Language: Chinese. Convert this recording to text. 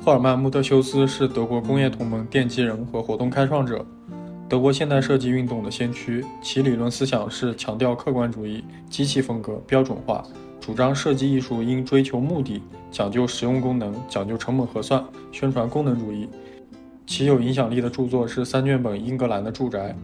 赫尔曼穆特修斯是德国工业同盟奠基人和活动开创者。德国现代设计运动的先驱其理论思想是强调客观主义机器风格标准化主张设计艺术应追求目的讲究实用功能讲究成本核算宣传功能主义。其有影响力的著作是三卷本英格兰的住宅